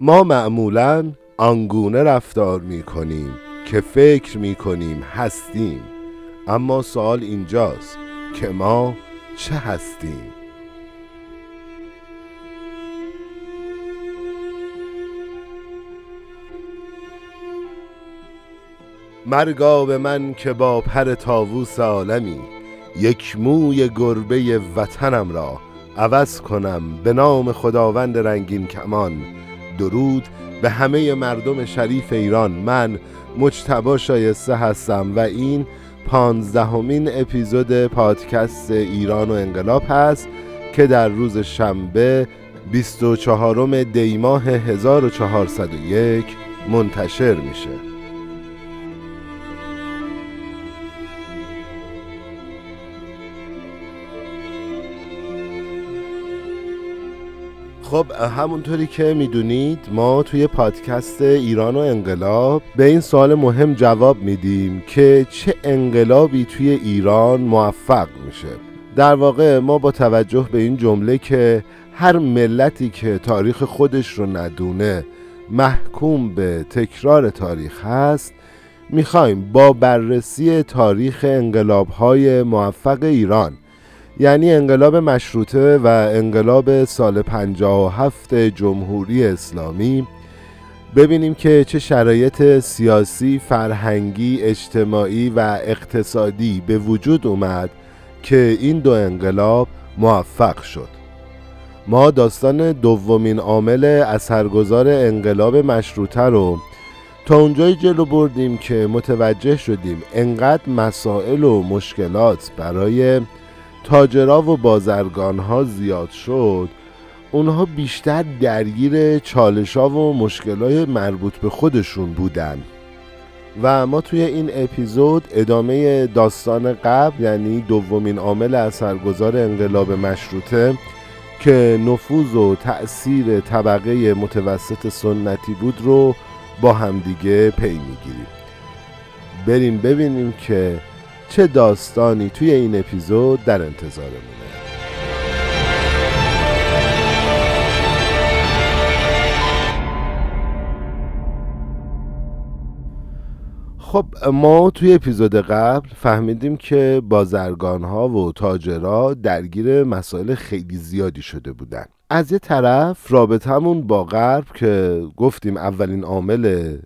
ما معمولا آنگونه رفتار می کنیم که فکر می کنیم هستیم. اما سوال اینجاست که ما چه هستیم؟ مرگا به من که با پر تاووس عالمی یک موی گربه وطنم را عوض کنم به نام خداوند رنگین کمان درود به همه مردم شریف ایران. من مجتبا شایسته هستم و این پانزدهمین اپیزود پادکست ایران و انقلاب هست که در روز شنبه 24 دیماه 1401 منتشر میشه. خب همونطوری که می‌دونید ما توی پادکست ایران و انقلاب به این سوال مهم جواب میدیم که چه انقلابی توی ایران موفق میشه. در واقع ما با توجه به این جمله که هر ملتی که تاریخ خودش رو ندونه محکوم به تکرار تاریخ هست می‌خوایم با بررسی تاریخ انقلاب های موفق ایران یعنی انقلاب مشروطه و انقلاب سال 57 جمهوری اسلامی. ببینیم که چه شرایط سیاسی، فرهنگی، اجتماعی و اقتصادی به وجود اومد که این دو انقلاب موفق شد. ما داستان دومین عامل اثرگذار انقلاب مشروطه رو تا اونجای جلو بردیم که متوجه شدیم انقدر مسائل و مشکلات برای تاجرا و بازرگان ها زیاد شد اونها بیشتر درگیر چالش ها و مشکلات مربوط به خودشون بودن. و ما توی این اپیزود ادامه داستان قبل یعنی دومین عامل اثرگذار انقلاب مشروطه که نفوذ و تأثیر طبقه متوسط سنتی بود رو با همدیگه پی می‌گیریم. بریم ببینیم که چه داستانی توی این اپیزود در انتظارمونه خب ما توی اپیزود قبل فهمیدیم که بازرگان ها و تاجرها درگیر مسائل خیلی زیادی شده بودن. از یه طرف رابطمون با غرب که گفتیم اولین عامل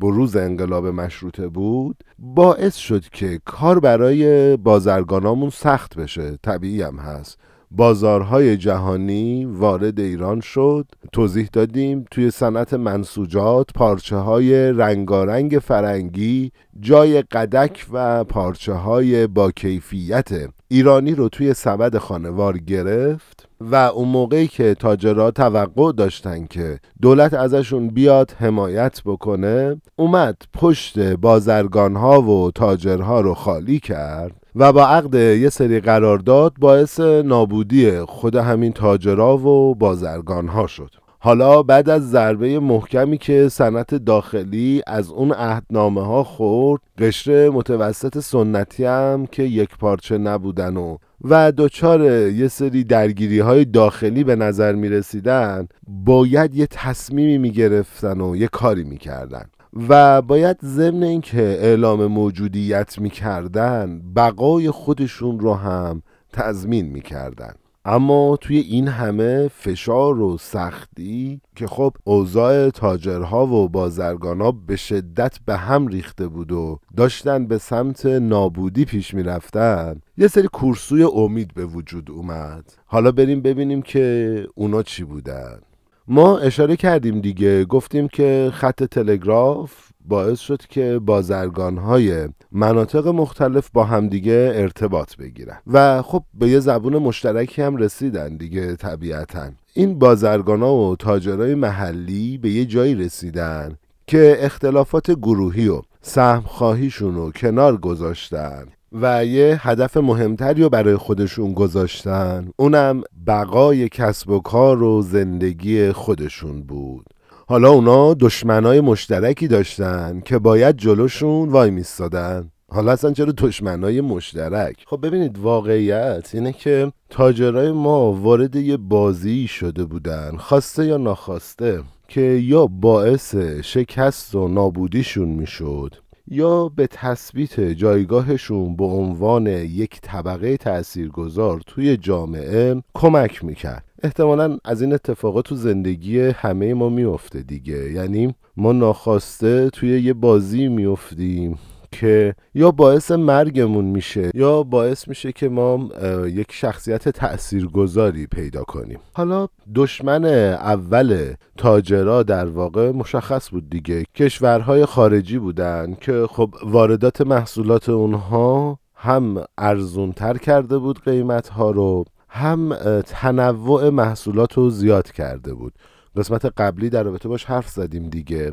بروز انقلاب مشروطه بود باعث شد که کار برای بازرگانامون سخت بشه. طبیعی هم هست. بازارهای جهانی وارد ایران شد. توضیح دادیم توی صنعت منسوجات پارچه های رنگارنگ فرنگی جای قدک و پارچه های با کیفیت ایرانی رو توی سبد خانوار گرفت و اون موقعی که تاجرها توقع داشتن که دولت ازشون بیاد حمایت بکنه اومد پشت بازرگانها و تاجرها رو خالی کرد. و با عقد یه سری قرارداد باعث نابودی خود همین تاجرها و بازرگانها شد. حالا بعد از ضربه محکمی که صنعت داخلی از اون عهدنامه ها خورد قشر متوسط سنتی هم که یک پارچه نبودن و و دچار یه سری درگیری های داخلی به نظر می رسیدن باید یه تصمیمی می گرفتن و یه کاری می کردن و باید ضمن اینکه اعلام موجودیت می کردن بقای خودشون رو هم تضمین می کردن اما توی این همه فشار و سختی که خب اوضاع تاجرها و بازرگانا به شدت به هم ریخته بود و داشتن به سمت نابودی پیش می‌رفتن یه سری کورسوی امید به وجود اومد. حالا بریم ببینیم که اونا چی بودن. ما اشاره کردیم دیگه گفتیم که خط تلگراف باعث شد که بازرگان های مناطق مختلف با همدیگه ارتباط بگیرن. و خب به یه زبون مشترکی هم رسیدن دیگه طبیعتا. این بازرگان ها و تاجرای محلی به یه جایی رسیدن که اختلافات گروهی و سهم خواهیشون رو کنار گذاشتن. و یه هدف مهمتری رو برای خودشون گذاشتن. اونم بقای کسب و کار و زندگی خودشون بود. حالا اونا دشمنای مشترکی داشتن که باید جلوشون وای میستادن. حالا اصلا چرا دشمنای مشترک؟ خب ببینید واقعیت اینه که تاجرای ما وارد یه بازی شده بودن خواسته یا ناخواسته که یا باعث شکست و نابودیشون می‌شد یا به تثبیت جایگاهشون به عنوان یک طبقه تاثیرگذار توی جامعه کمک می‌کرد. احتمالا از این اتفاقات تو زندگی همه ما میفته دیگه. یعنی ما ناخواسته توی یه بازی میفتیم که یا باعث مرگمون میشه یا باعث میشه که ما یک شخصیت تاثیرگذاری پیدا کنیم. حالا دشمن اول تاجرا در واقع مشخص بود دیگه. کشورهای خارجی بودن که خب واردات محصولات اونها هم ارزونتر کرده بود قیمت ها رو هم تنوع محصولات رو زیاد کرده بود. قسمت قبلی در رابطه باش حرف زدیم دیگه.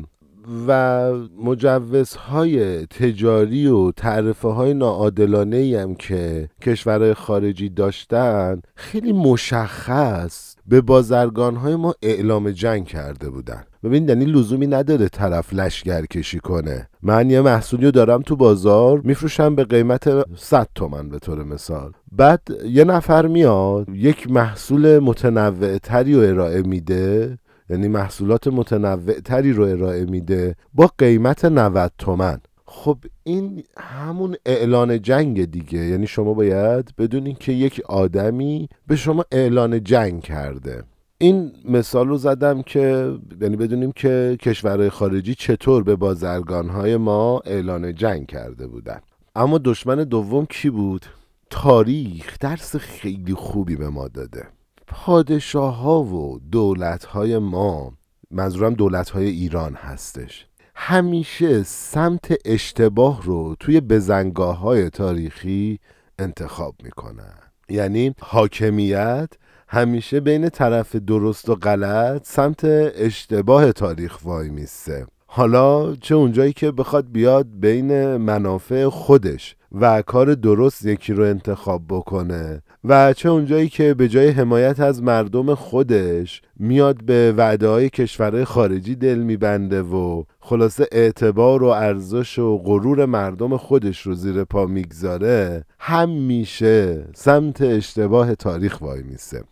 و مجوزهای تجاری و تعرفه های ناعادلانه هم که کشورهای خارجی داشتن خیلی مشخص به بازرگان های ما اعلام جنگ کرده بودن. ببین یعنی لزومی نداره طرف لشگر کشی کنه. من یه محصولی رو دارم تو بازار میفروشم به قیمت 100 تومن به طور مثال. بعد یه نفر میاد یک محصول متنوع تری رو ارائه میده. یعنی محصولات متنوع تری رو ارائه میده با قیمت 90 تومن. خب این همون اعلان جنگ دیگه. یعنی شما باید بدونین که یک آدمی به شما اعلان جنگ کرده. این مثال رو زدم که یعنی بدونیم که کشورهای خارجی چطور به بازرگانهای ما اعلان جنگ کرده بودن. اما دشمن دوم کی بود؟ تاریخ درس خیلی خوبی به ما داده. پادشاه ها و دولت های ما منظورم دولت های ایران هستش همیشه سمت اشتباه رو توی بزنگاه های تاریخی انتخاب می‌کنن. یعنی حاکمیت همیشه بین طرف درست و غلط سمت اشتباه تاریخ وای میسته حالا چه اونجایی که بخواد بیاد بین منافع خودش و کار درست یکی رو انتخاب بکنه و چه اونجایی که به جای حمایت از مردم خودش میاد به وعده های کشورهای خارجی دل میبنده و خلاصه اعتبار و ارزش و غرور مردم خودش رو زیر پا می‌گذاره همیشه سمت اشتباه تاریخ وای میسه.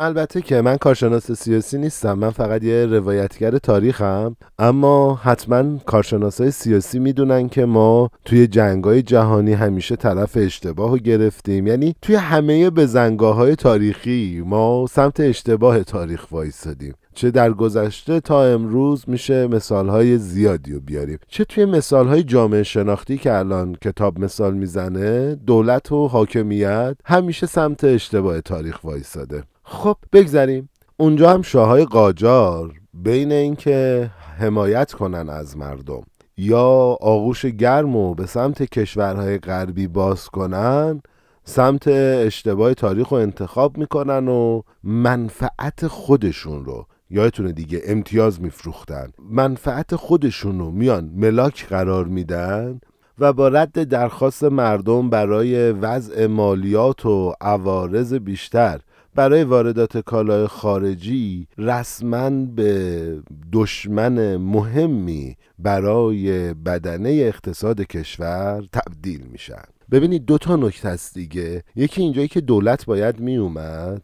البته که من کارشناس سیاسی نیستم من فقط یه روایتگر تاریخم. اما حتما کارشناسای سیاسی می‌دونن که ما توی جنگای جهانی همیشه طرف اشتباه رو گرفتیم. یعنی توی همه بزنگاه های تاریخی ما سمت اشتباه تاریخ وایستادیم چه در گذشته تا امروز میشه مثال های زیادی رو بیاریم. چه توی مثال های جامعه شناختی که الان کتاب مثال می‌زنه دولت و حاکمیت همیشه سمت اشتباه تاریخ وایستاده خب بگذریم. اونجا هم شاههای قاجار بین اینکه حمایت کنن از مردم یا آغوش گرم و به سمت کشورهای غربی باز کنن سمت اشتباه تاریخ رو انتخاب می‌کنن و منفعت خودشون رو یادتونه دیگه امتیاز میفروختن. منفعت خودشون رو میان ملاک قرار میدن و با رد درخواست مردم برای وضع مالیات و عوارض بیشتر برای واردات کالای خارجی رسما به دشمن مهمی برای بدنه اقتصاد کشور تبدیل میشن. ببینید دو تا نکته است دیگه. یکی اینجایی که دولت باید میومد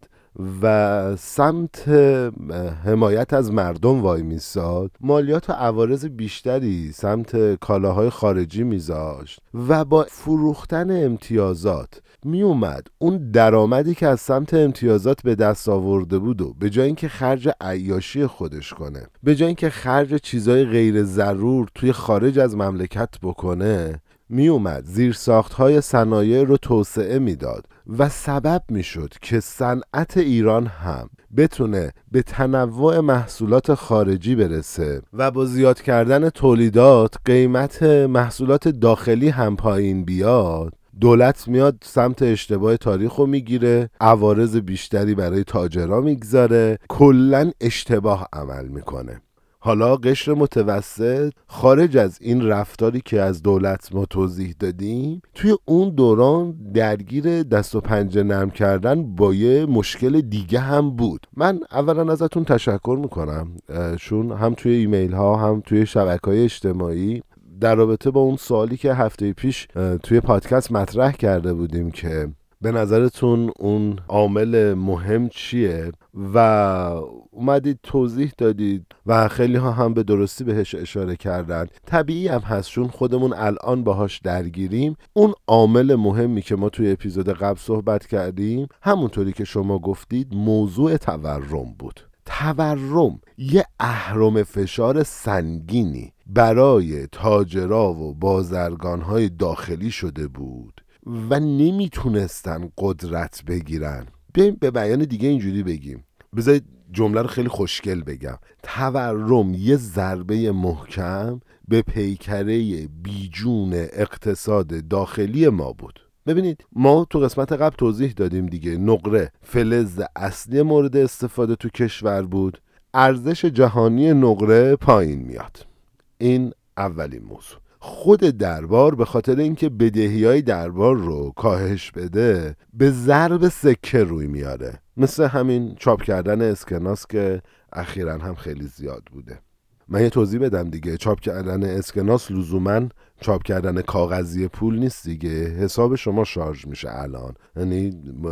و سمت حمایت از مردم وای میساد مالیات و عوارض بیشتری سمت کالاهای خارجی میذاشت و با فروختن امتیازات میومد. اون درآمدی که از سمت امتیازات به دست آورده بود و به جای اینکه خرج عیاشی خودش کنه به جای اینکه خرج چیزای غیر ضرور توی خارج از مملکت بکنه میومد زیر ساخت های صنایع رو توسعه می‌داد و سبب می‌شد که صنعت ایران هم بتونه به تنوع محصولات خارجی برسه و با زیاد کردن تولیدات قیمت محصولات داخلی هم پایین بیاد. دولت میاد سمت اشتباه تاریخ رو می‌گیره عوارض بیشتری برای تاجرا می‌گذاره کلا اشتباه عمل می‌کنه. حالا قشر متوسط خارج از این رفتاری که از دولت ما توضیح دادیم توی اون دوران درگیر دست و پنجه نرم کردن با یه مشکل دیگه هم بود. من اولا ازتون تشکر می‌کنم چون هم توی ایمیل ها هم توی شبکه های اجتماعی. در رابطه با اون سوالی که هفته پیش توی پادکست مطرح کرده بودیم که به نظرتون اون عامل مهم چیه و اومدید توضیح دادید و خیلی ها هم به درستی بهش اشاره کردن. طبیعی هم هست چون خودمون الان باهاش درگیریم. اون عامل مهمی که ما توی اپیزود قبل صحبت کردیم همونطوری که شما گفتید موضوع تورم بود. تورم یه اهرم فشار سنگینی. برای تاجرا و بازرگانهای داخلی شده بود و نمی‌تونستن قدرت بگیرن. بیایم به بیان دیگه اینجوری بگیم. بذارید جمله رو خیلی خوشگل بگم. تورم یه ضربه محکم به پیکره بیجون اقتصاد داخلی ما بود. ببینید ما تو قسمت قبل توضیح دادیم دیگه. نقره فلز اصلی مورد استفاده تو کشور بود. ارزش جهانی نقره پایین میاد. این اولین موضوع. خود دربار به خاطر اینکه بدهی های دربار رو کاهش بده به ضرب سکه روی میاره. مثل همین چاپ کردن اسکناس که اخیرا هم خیلی زیاد بوده. من یه توضیح بدم دیگه. چاپ کردن اسکناس لزوما چاپ کردن کاغذی پول نیست دیگه. حساب شما شارژ میشه الان. یعنی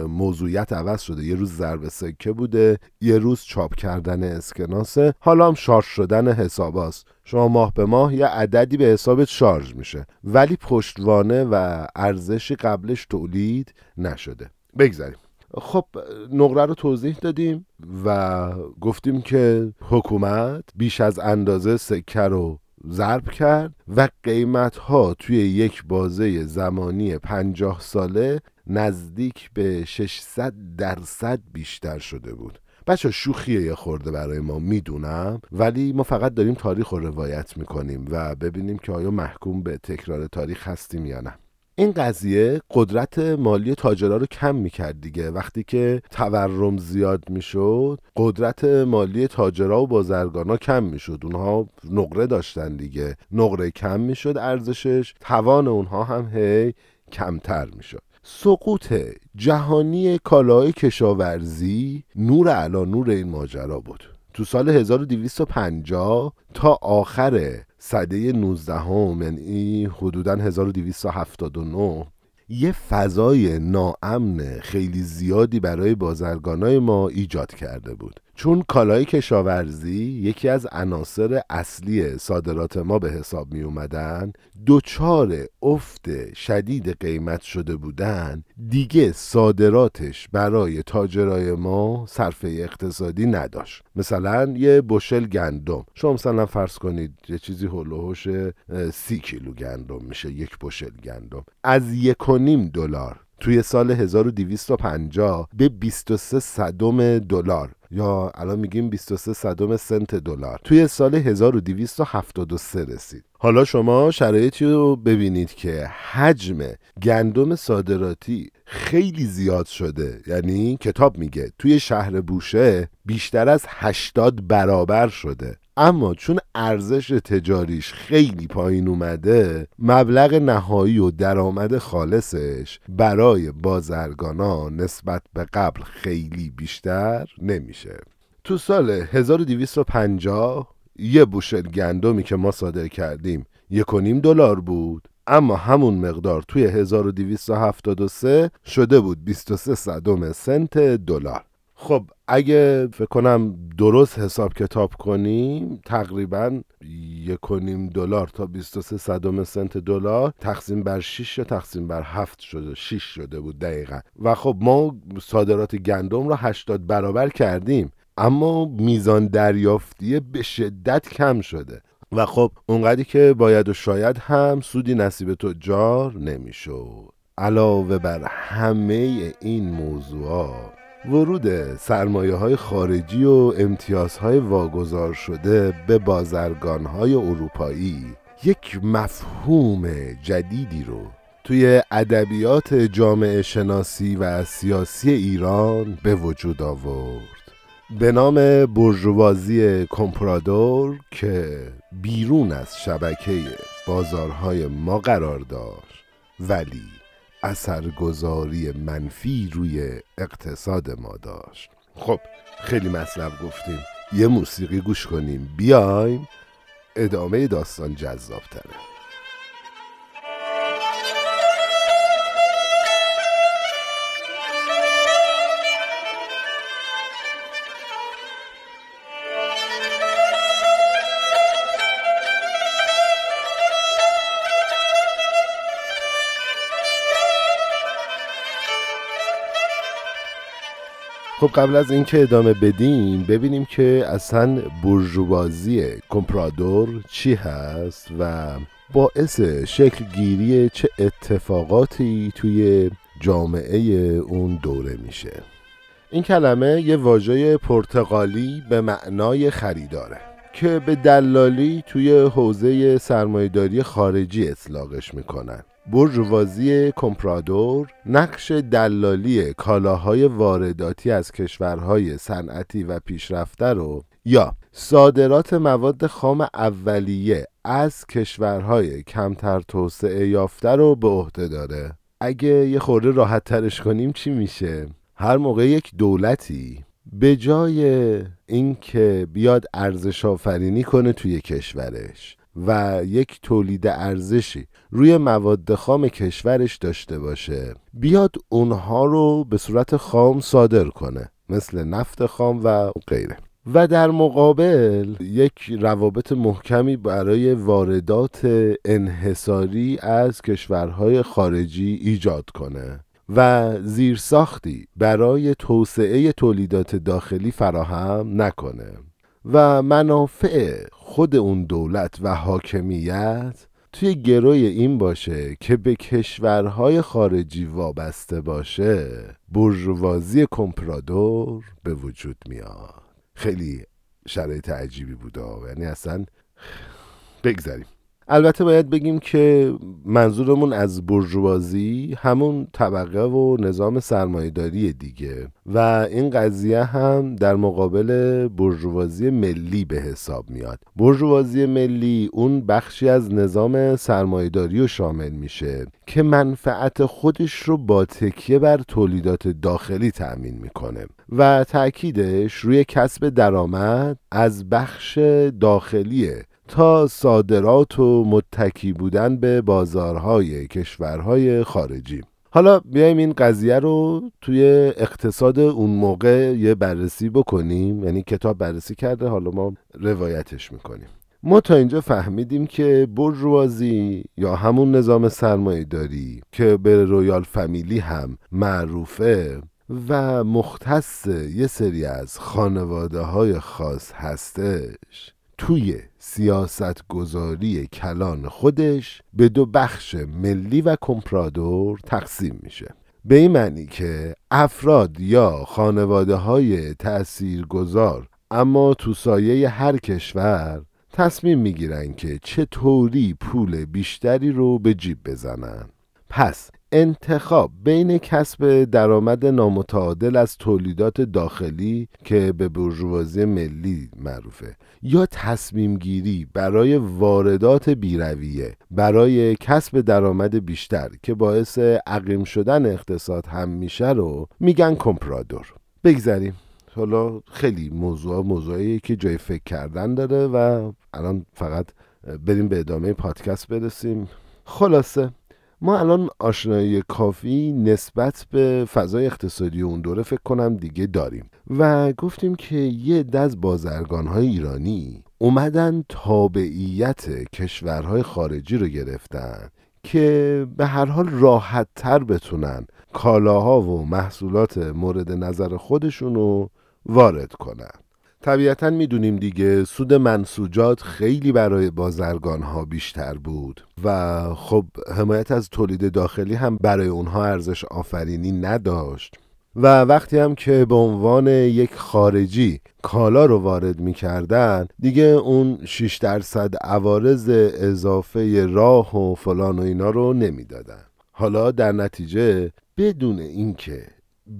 موضوعیت عوض شده. یه روز ضرب سکه بوده یه روز چاپ کردن اسکناسه حالا هم شارژ شدن حساباست شما ماه به ماه یه عددی به حسابت شارژ میشه. ولی پشتوانه و ارزشی قبلش تولید نشده. بگذاریم. خب نقره رو توضیح دادیم و گفتیم که حکومت بیش از اندازه سکه رو ضرب کرد و قیمت ها توی یک بازه زمانی پنجاه ساله نزدیک به 600 درصد بیشتر شده بود. بچه شوخیه یه خورده برای ما می‌دونم. ولی ما فقط داریم تاریخ رو روایت می‌کنیم و ببینیم که آیا محکوم به تکرار تاریخ هستیم یا نه. این قضیه قدرت مالی تاجرها رو کم می‌کرد دیگه. وقتی که تورم زیاد می‌شد قدرت مالی تاجرها و بازرگانا کم می‌شد. اونها نقره داشتن دیگه. نقره کم می‌شد ارزشش توان اونها هم هی کمتر می‌شد. سقوط جهانی کالای کشاورزی نور علا نور این ماجرا بود. تو سال 1250 تا آخر صده 19 هم یعنی حدودا 1279 یه فضای ناامن خیلی زیادی برای بازرگانای ما ایجاد کرده بود. چون کالای کشاورزی یکی از عناصر اصلی صادرات ما به حساب می اومدن دوچار افت شدید قیمت شده بودن دیگه صادراتش برای تاجرای ما صرفه اقتصادی نداشت. مثلا یه بشل گندم. شما مثلا فرض کنید یه چیزی هلوهوش سی کیلو گندم میشه یک بشل گندم. از یک و نیم دلار توی سال 1250 به 23 صدم دلار. یا الان میگیم 23 صدم سنت دلار. توی سال 1273 رسید. حالا شما شرایطی رو ببینید که حجم گندم صادراتی خیلی زیاد شده. یعنی کتاب میگه توی شهر بوشه بیشتر از 80 برابر شده. اما چون ارزش تجاریش خیلی پایین اومده مبلغ نهایی و درآمد خالصش برای بازرگانا نسبت به قبل خیلی بیشتر نمیشه. تو سال 1250 یه بوشل گندمی که ما صادر کردیم یک و نیم دلار بود اما همون مقدار توی 1273 شده بود 23 صدم سنت دلار. خب اگه فکر کنم درست حساب کتاب کنیم تقریبا یک و نیم دلار تا 23 صدم سنت دلار. تقسیم بر 6 یا تقسیم بر 7 شده 6 شده بود دقیقا. و خب ما صادرات گندم رو 80 برابر کردیم اما میزان دریافتی به شدت کم شده. و خب اونقدری که باید و شاید هم سودی نصیب تجار نمی‌شد. علاوه بر همه این موضوعات ورود سرمایه های خارجی و امتیازهای واگذار شده به بازرگان های اروپایی یک مفهوم جدیدی رو توی ادبیات جامعه شناسی و سیاسی ایران به وجود آورد. به نام برجوازی کمپرادور که بیرون از شبکه بازارهای ما قرار داشت ولی اثرگذاری منفی روی اقتصاد ما داشت. خب خیلی مطلب گفتیم. یه موسیقی گوش کنیم. بیایم. ادامه داستان جذاب خب قبل از اینکه ادامه بدیم ببینیم که اصلا برجوازی کمپرادور چی هست و باعث شکل گیری چه اتفاقاتی توی جامعه اون دوره میشه. این کلمه یه واژه پرتغالی به معنای خریداره که به دلالی توی حوزه سرمایهداری خارجی اطلاقش می‌کنن. برجوازی کمپرادور نقش دلالی کالاهای وارداتی از کشورهای صنعتی و پیشرفته رو یا صادرات مواد خام اولیه از کشورهای کمتر توسعه یافته رو به عهده داره. اگه یه خورده راحت ترش کنیم چی میشه؟ هر موقع یک دولتی به جای اینکه بیاد ارزش آفرینی کنه توی کشورش. و یک تولید ارزشی روی مواد خام کشورش داشته باشه. بیاد اونها رو به صورت خام صادر کنه مثل نفت خام و غیره. و در مقابل یک روابط محکمی برای واردات انحصاری از کشورهای خارجی ایجاد کنه و زیرساختی برای توسعه تولیدات داخلی فراهم نکنه. و منافع خود اون دولت و حاکمیت توی گروی این باشه که به کشورهای خارجی وابسته باشه برجوازی کمپرادور به وجود میاد. خیلی شرایط عجیبی بوده یعنی اصلا بگذاریم البته باید بگیم که منظورمون از برجوازی همون طبقه و نظام سرمایهداری دیگه و این قضیه هم در مقابل برجوازی ملی به حساب میاد. برجوازی ملی اون بخشی از نظام سرمایهداری رو شامل میشه که منفعت خودش رو با تکیه بر تولیدات داخلی تأمین می‌کنه و تأکیدش روی کسب درآمد از بخش داخلی تا صادرات و متکی بودن به بازارهای کشورهای خارجی. حالا بیایم این قضیه رو توی اقتصاد اون موقع یه بررسی بکنیم. یعنی کتاب بررسی کرده حالا ما روایتش می‌کنیم. ما تا اینجا فهمیدیم که برجوازی یا همون نظام سرمایه داری که به رویال فامیلی هم معروفه و مختص یه سری از خانواده های خاص هستش توی سیاست گذاری کلان خودش به دو بخش ملی و کمپرادور تقسیم میشه. به این معنی که افراد یا خانواده های تأثیر گذار اما تو سایه هر کشور تصمیم می‌گیرن که چطوری پول بیشتری رو به جیب بزنن. پس انتخاب بین کسب درآمد نامتعادل از تولیدات داخلی که به برجوازی ملی معروفه یا تصمیم گیری برای واردات بیرویه برای کسب درآمد بیشتر که باعث عقیم شدن اقتصاد هم میشه رو میگن کمپرادور. بگذریم. حالا خیلی موضوع موضوعی که جای فکر کردن داره و الان فقط بریم به ادامه پادکست برسیم. خلاصه. ما الان آشنایی کافی نسبت به فضای اقتصادی اون دوره فکر کنم دیگه داریم. و گفتیم که یه دز بازرگان های ایرانی اومدن تابعیت کشورهای خارجی رو گرفتن که به هر حال راحت تر بتونن کالاها و محصولات مورد نظر خودشون رو وارد کنن. طبیعتا می‌دونیم دیگه سود منسوجات خیلی برای بازرگان ها بیشتر بود و خب حمایت از تولید داخلی هم برای اونها ارزش آفرینی نداشت. و وقتی هم که به عنوان یک خارجی کالا رو وارد می‌کردن دیگه اون 6 درصد عوارض اضافه راه و فلان و اینا رو نمی‌دادن. حالا در نتیجه بدون اینکه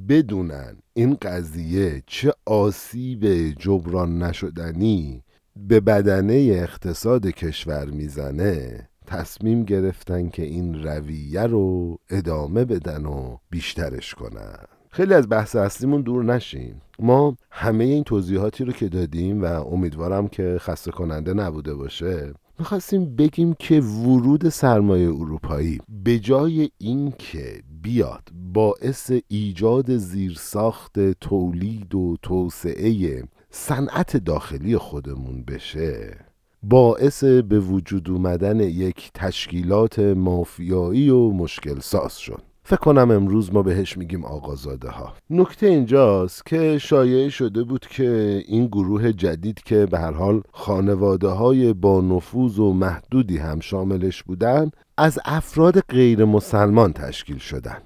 بدونن این قضیه چه آسیب جبران نشدنی به بدنه اقتصاد کشور می‌زنه تصمیم گرفتن که این رویه رو ادامه بدن و بیشترش کنن. خیلی از بحث اصلیمون دور نشیم ما همه این توضیحاتی رو که دادیم و امیدوارم که خسته کننده نبوده باشه می‌خواستیم بگیم که ورود سرمایه اروپایی به جای اینکه بیاد. باعث ایجاد زیرساخت تولید و توسعه صنعت داخلی خودمون بشه. باعث به وجود اومدن یک تشکیلات مافیایی و مشکل ساز شد. فکر کنم امروز ما بهش میگیم آقازاده ها نکته اینجاست که شایعه شده بود که این گروه جدید که به هر حال خانواده های با نفوذ و محدودی هم شاملش بودن از افراد غیر مسلمان تشکیل شدن.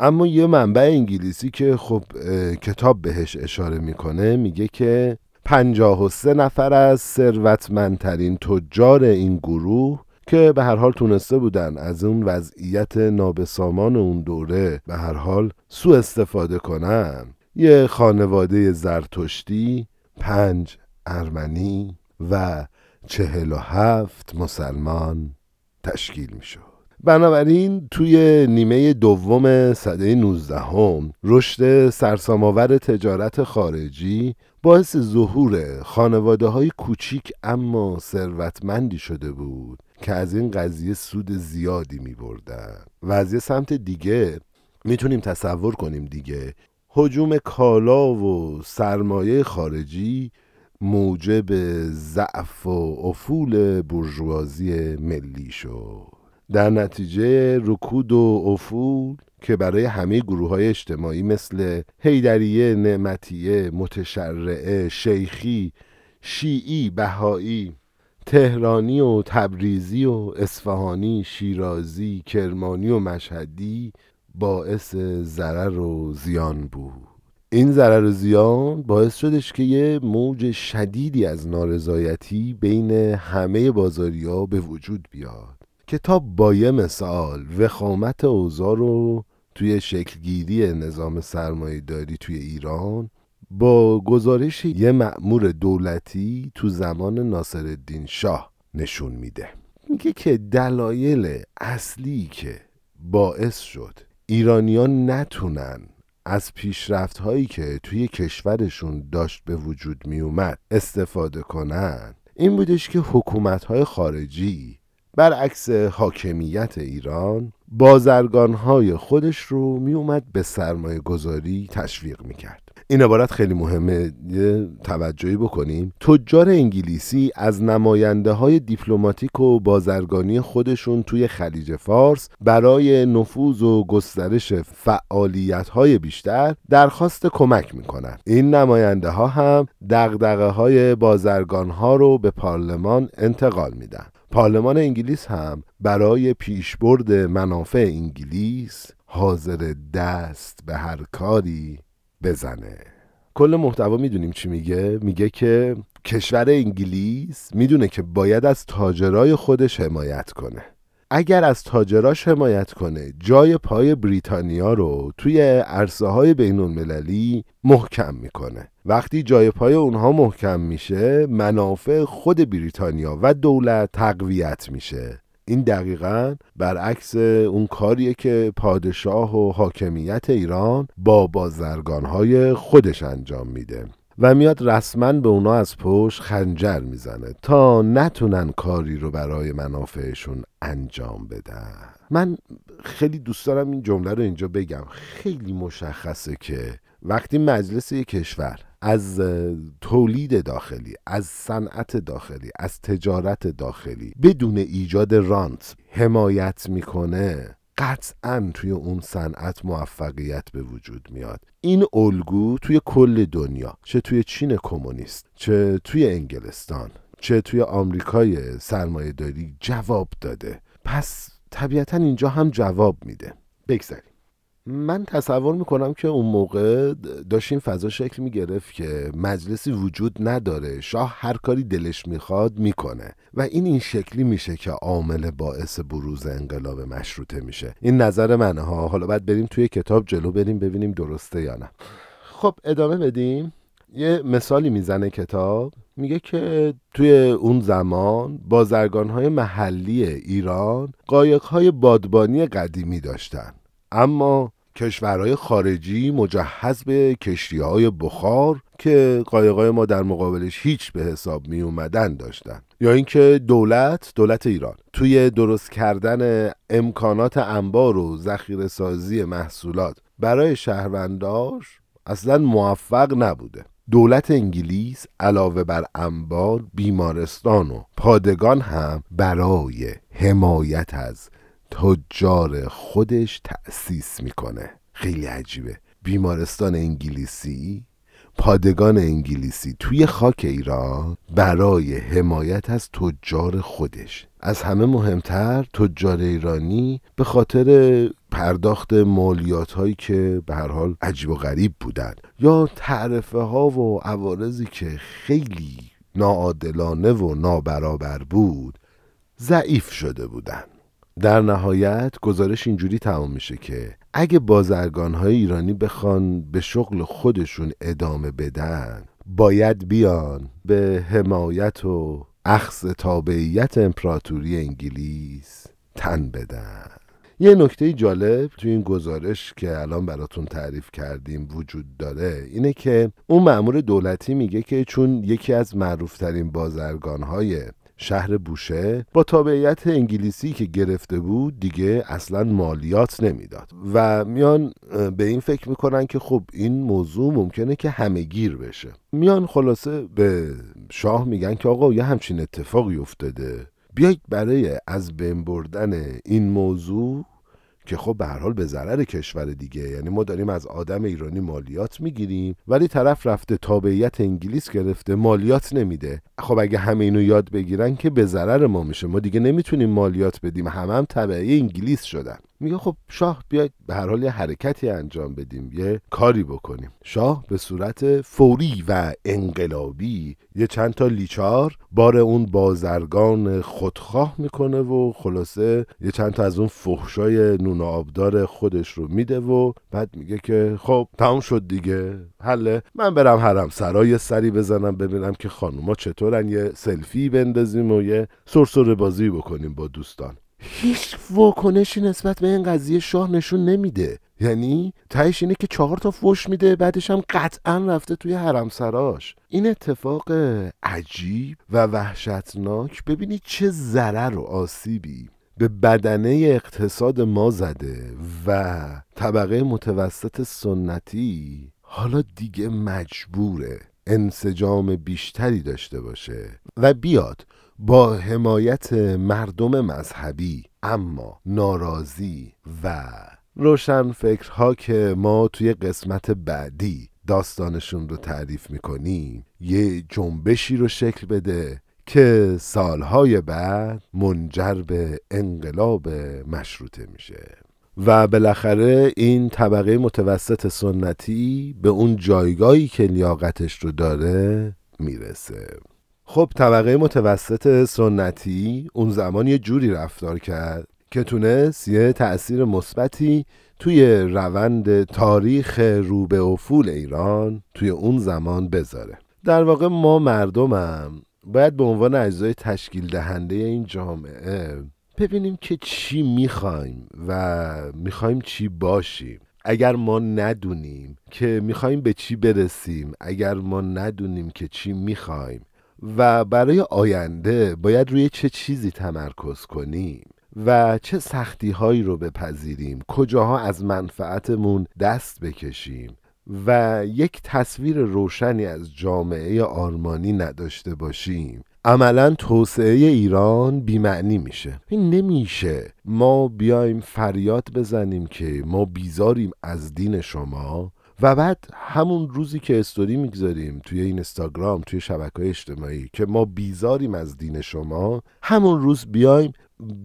اما یه منبع انگلیسی که خب کتاب بهش اشاره می‌کنه میگه که پنجاه و سه نفر از ثروتمندترین تجار این گروه که به هر حال تونسته بودن از اون وضعیت نابسامان اون دوره به هر حال سوء استفاده کنن. یه خانواده زرتشتی پنج ارمنی و چهل و هفت مسلمان تشکیل می شد بنابراین توی نیمه دوم صده 19 هم رشد سرسامآور تجارت خارجی باعث ظهور خانواده های کوچیک اما ثروتمندی شده بود. که از این قضیه سود زیادی می بردن و از یه سمت دیگه می‌تونیم تصور کنیم دیگه. حجوم کالا و سرمایه خارجی موجب ضعف و افول برجوازی ملی شد. در نتیجه رکود و افول که برای همه گروه های اجتماعی مثل هیدریه، نعمتیه، متشرعه، شیخی، شیعی، بهایی تهرانی و تبریزی و اصفهانی شیرازی کرمانی و مشهدی باعث ضرر و زیان بود. این ضرر و زیان باعث شدش که یه موج شدیدی از نارضایتی بین همه بازاری ها به وجود بیاد کتاب با یه مثال وخامت اوضاع رو توی شکلگیری نظام سرمایه داری توی ایران با گزارش یه مأمور دولتی تو زمان ناصرالدین شاه نشون میده. میگه که دلایل اصلی که باعث شد ایرانیان نتونن از پیشرفت هایی که توی کشورشون داشت به وجود می اومد استفاده کنن این بودش که حکومت های خارجی برعکس حاکمیت ایران بازرگان های خودش رو می اومد به سرمایه گذاری تشویق می کرد این عبارت خیلی مهمه. یه توجهی بکنیم. تجار انگلیسی از نماینده های دیپلماتیک و بازرگانی خودشون توی خلیج فارس برای نفوذ و گسترش فعالیت های بیشتر درخواست کمک می‌کنن. این نماینده ها هم دقدقه های بازرگان ها رو به پارلمان انتقال میدن. پارلمان انگلیس هم برای پیشبرد منافع انگلیس حاضر دست به هر کاری بزنه. کل محتوا می‌دونیم چی میگه؟ میگه که کشور انگلیس می‌دونه که باید از تاجرای خودش حمایت کنه. اگر از تاجراش حمایت کنه جای پای بریتانیا رو توی عرصه های بین المللی محکم می‌کنه. وقتی جای پای اونها محکم میشه منافع خود بریتانیا و دولت تقویت میشه. این دقیقا برعکس اون کاریه که پادشاه و حاکمیت ایران با بازرگانهای خودش انجام میده و میاد رسما به اونا از پشت خنجر می‌زنه تا نتونن کاری رو برای منافعشون انجام بدن من خیلی دوست دارم این جمله رو اینجا بگم. خیلی مشخصه که وقتی مجلس یک کشور از تولید داخلی از صنعت داخلی از تجارت داخلی. بدون ایجاد رانت حمایت می‌کنه. قطعا توی اون صنعت موفقیت به وجود میاد. این الگو توی کل دنیا چه توی چین کمونیست چه توی انگلستان چه توی آمریکای سرمایه داری جواب داده. پس طبیعتا اینجا هم جواب میده. بگذاریم. من تصور می‌کنم که اون موقع داشت این فضا شکل می‌گرفت که مجلسی وجود نداره. شاه هر کاری دلش می‌خواد می‌کنه و این این شکلی میشه که عامل باعث بروز انقلاب مشروطه میشه. این نظر منه ها. حالا باید بریم توی کتاب جلو بریم ببینیم درسته یا نه. خب ادامه بدیم. یه مثالی می‌زنه کتاب. میگه که توی اون زمان بازرگان های محلی ایران قایق های بادبانی قدیمی داشتن. اما کشورهای خارجی مجهز به کشتی های بخار که قایقای ما در مقابلش هیچ به حساب می اومدن داشتن. یا اینکه دولت دولت ایران توی درست کردن امکانات انبار و ذخیره سازی محصولات برای شهرونداش اصلا موفق نبوده. دولت انگلیس علاوه بر انبار بیمارستان و پادگان هم برای حمایت از تجار خودش تأسیس می‌کنه. خیلی عجیبه. بیمارستان انگلیسی پادگان انگلیسی توی خاک ایران برای حمایت از تجار خودش. از همه مهمتر تجار ایرانی به خاطر پرداخت مالیات هایی که به هر حال عجیب و غریب بودن. یا تعرفه ها و عوارضی که خیلی ناعادلانه و نابرابر بود ضعیف شده بودن. در نهایت گزارش اینجوری تمام میشه که اگه بازرگان های ایرانی بخوان به شغل خودشون ادامه بدن باید بیان به حمایت و اخذ تابعیت امپراتوری انگلیس تن بدن. یه نکته جالب تو این گزارش که الان براتون تعریف کردیم وجود داره اینه که اون مأمور دولتی میگه که چون یکی از معروفترین بازرگانهای شهر بوشه با تابعیت انگلیسی که گرفته بود دیگه اصلا مالیات نمی‌داد. و میان به این فکر می‌کنن که خب این موضوع ممکنه که همه گیر بشه. میان خلاصه به شاه میگن که آقا یه همچین اتفاقی افتاده. بیایید برای از بین بردن این موضوع که خب به هر حال به ضرر کشور دیگه. یعنی ما داریم از آدم ایرانی مالیات می‌گیریم ولی طرف رفته تابعیت انگلیس گرفته مالیات نمیده. خب اگه همه اینو یاد بگیرن که به ضرر ما میشه. ما دیگه نمی‌تونیم مالیات بدیم. همه هم تبعی انگلیس شدن. میگه خب شاه بیاید به هر حال یه حرکتی انجام بدیم یه کاری بکنیم. شاه به صورت فوری و انقلابی یه چند تا لیچار بار اون بازرگان خودخواه می‌کنه و خلاصه یه چند تا از اون فحشای نون آبدار خودش رو میده و بعد میگه که خب تمام شد دیگه حله. من برم حرم سرای سری بزنم ببینم که خانوما چطورن یه سلفی بندازیم و یه سرسر بازی بکنیم با دوستان. هیچ واکنشی نسبت به این قضیه شاه نشون نمیده. یعنی تهش اینه که چهار تا فوش میده بعدش هم قطعا رفته توی حرم سراش این اتفاق عجیب و وحشتناک. ببینید چه ضرر و آسیبی به بدنه اقتصاد ما زده و طبقه متوسط سنتی حالا دیگه مجبوره انسجام بیشتری داشته باشه. و بیاد با حمایت مردم مذهبی اما ناراضی و روشن فکرها که ما توی قسمت بعدی داستانشون رو تعریف می‌کنیم یه جنبشی رو شکل بده که سالهای بعد منجر به انقلاب مشروطه میشه. و بالاخره این طبقه متوسط سنتی به اون جایگاهی که لیاقتش رو داره می‌رسه. خب طبقه متوسط سنتی اون زمان یه جوری رفتار کرد که تونست یه تأثیر مثبتی توی روند تاریخ رو به افول ایران توی اون زمان بذاره. در واقع ما مردمم باید به عنوان اجزای تشکیل دهنده این جامعه ببینیم که چی می‌خوایم و می‌خوایم چی باشیم. اگر ما ندونیم که می‌خوایم به چی برسیم اگر ما ندونیم که چی می‌خوایم و برای آینده باید روی چه چیزی تمرکز کنیم و چه سختی هایی رو بپذیریم؟ کجاها از منفعتمون دست بکشیم؟ و یک تصویر روشنی از جامعه آرمانی نداشته باشیم. عملا توسعه ایران بیمعنی میشه. این نمیشه. ما بیایم فریاد بزنیم که ما بیزاریم از دین شما. و بعد همون روزی که استوری می‌گذاریم توی اینستاگرام توی شبکه اجتماعی که ما بیزاریم از دین شما همون روز بیایم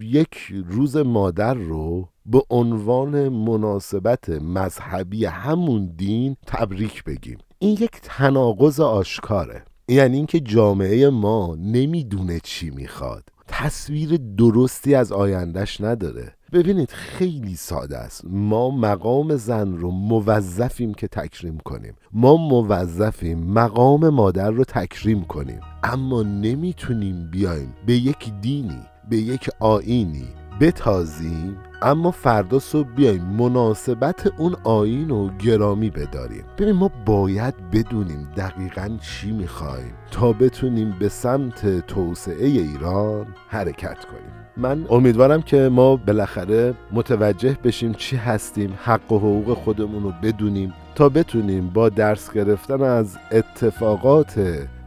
یک روز مادر رو به عنوان مناسبت مذهبی همون دین تبریک بگیم. این یک تناقض آشکاره. یعنی اینکه جامعه ما نمی‌دونه چی می‌خواد. تصویر درستی از آیندهش نداره. ببینید خیلی ساده است. ما مقام زن رو موظفیم که تکریم کنیم. ما موظفیم مقام مادر رو تکریم کنیم. اما نمی‌تونیم بیایم به یک دینی به یک آینی بتازیم اما فردا صبح بیایم مناسبت اون آین رو گرامی بداریم. ببین ما باید بدونیم دقیقا چی می‌خوایم تا بتونیم به سمت توسعه ایران حرکت کنیم. من امیدوارم که ما بالاخره متوجه بشیم چی هستیم حق و حقوق خودمون رو بدونیم تا بتونیم با درس گرفتن از اتفاقات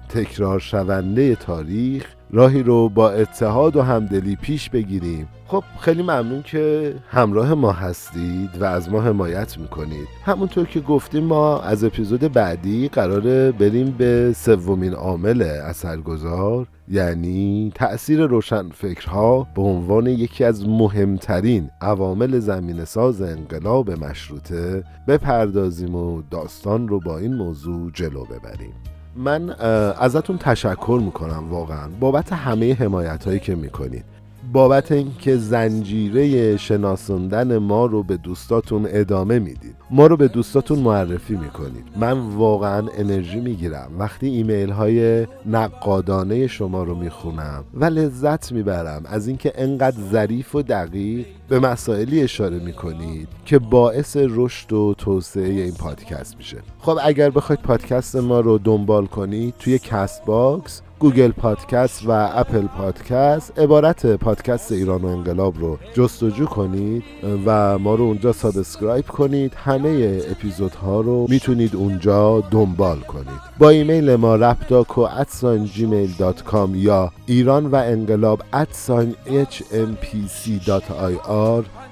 تکرار شونده تاریخ راهی رو با اتحاد و همدلی پیش بگیریم. خب خیلی ممنون که همراه ما هستید و از ما حمایت می‌کنید. همونطور که گفتیم ما از اپیزود بعدی قراره بریم به سومین عامل اثرگذار یعنی تأثیر روشنفکرها به عنوان یکی از مهمترین عوامل زمین ساز انقلاب مشروطه بپردازیم و داستان رو با این موضوع جلو ببریم. من ازتون تشکر می‌کنم واقعا. بابت همه حمایت هایی که می‌کنید. بابت اینکه زنجیره شناسوندن ما رو به دوستاتون ادامه می‌دید ما رو به دوستاتون معرفی می‌کنید. من واقعا انرژی می‌گیرم. وقتی ایمیل های نقادانه شما رو می‌خونم و لذت می‌برم از اینکه انقدر ظریف و دقیق به مسائلی اشاره می‌کنید که باعث رشد و توسعه این پادکست میشه. خب اگر بخواید پادکست ما رو دنبال کنید توی Castbox Google Podcast و Apple Podcast عبارت پادکست ایران و انقلاب رو جستجو کنید و ما رو اونجا subscribe کنید. همه اپیزودها رو می‌تونید اونجا دنبال کنید. با ایمیل ما رپداکو at sign Gmail dot com یا ایران و انقلاب at sign hmpc.ir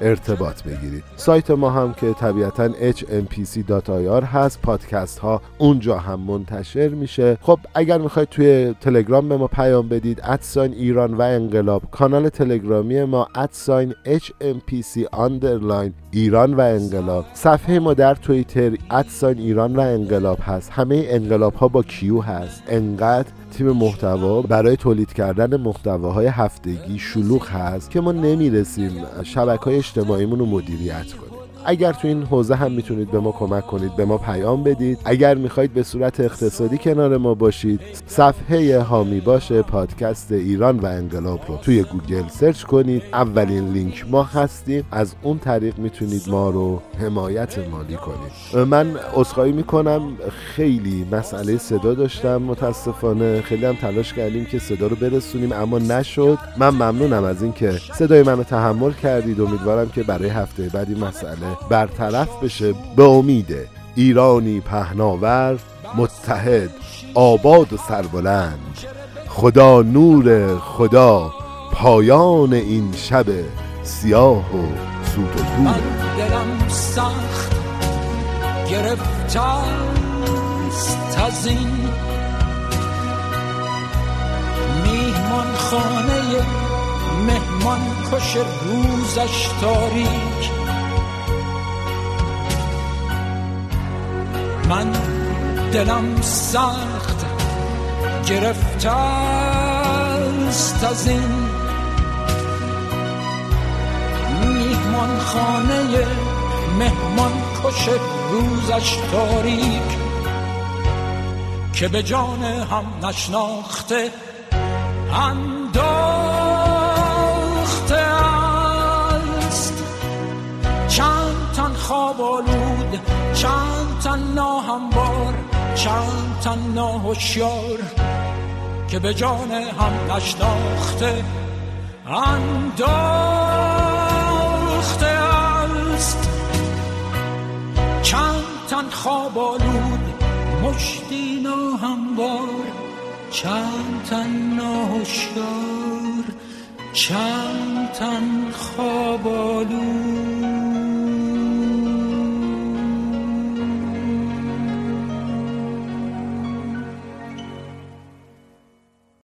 ارتباط بگیرید. سایت ما هم که طبیعتا hmpc.ir هست. پادکست ها اونجا هم منتشر میشه. خب اگر می‌خواید توی تلگرام به ما پیام بدید at sign ایران و انقلاب. کانال تلگرامی ما at sign hmpc underline ایران و انقلاب. صفحه ما در توییتر at sign ایران و انقلاب هست. همه انقلاب ها با Q هست. انقدر تیم محتوا برای تولید کردن محتواهای هفتگی شلوغ هست که ما نمی‌رسیم. شبکه های اجتماعیمون رو مدیریت کنیم. اگر تو این حوزه هم می‌تونید به ما کمک کنید به ما پیام بدید. اگر می‌خواید به صورت اقتصادی کنار ما باشید صفحه حامی باش پادکست ایران و انقلاب رو توی گوگل search کنید. اولین لینک ما هستیم. از اون طریق می‌تونید ما رو حمایت مالی کنید. من عذرخواهی می‌کنم. خیلی مسئله صدا داشتم. متاسفانه خیلی هم تلاش کردیم که صدا رو برسونیم اما نشد. من ممنونم از اینکه صدای منو تحمل کردید. امیدوارم که برای هفته بعدی مسئله برطرف بشه به امید ایرانی پهناور متحد آباد و سربلند. خدا نور خدا پایان این شب سیاه و سود و کور دلم سخت گرفته از این میهمان خانه مهمان کش روزش تاریک. من دلم سخت گرفته است از این میهمان خانه مهمان کش روزش تاریک که به جان هم نشناخته انداخته چند تن ناهمبار چند تن ناهوشیار که به جان هم نشناخته انداخته است. چند تن خواب آلود مشتی ناهمبار چند تن ناهوشیار چند تن خواب آلود.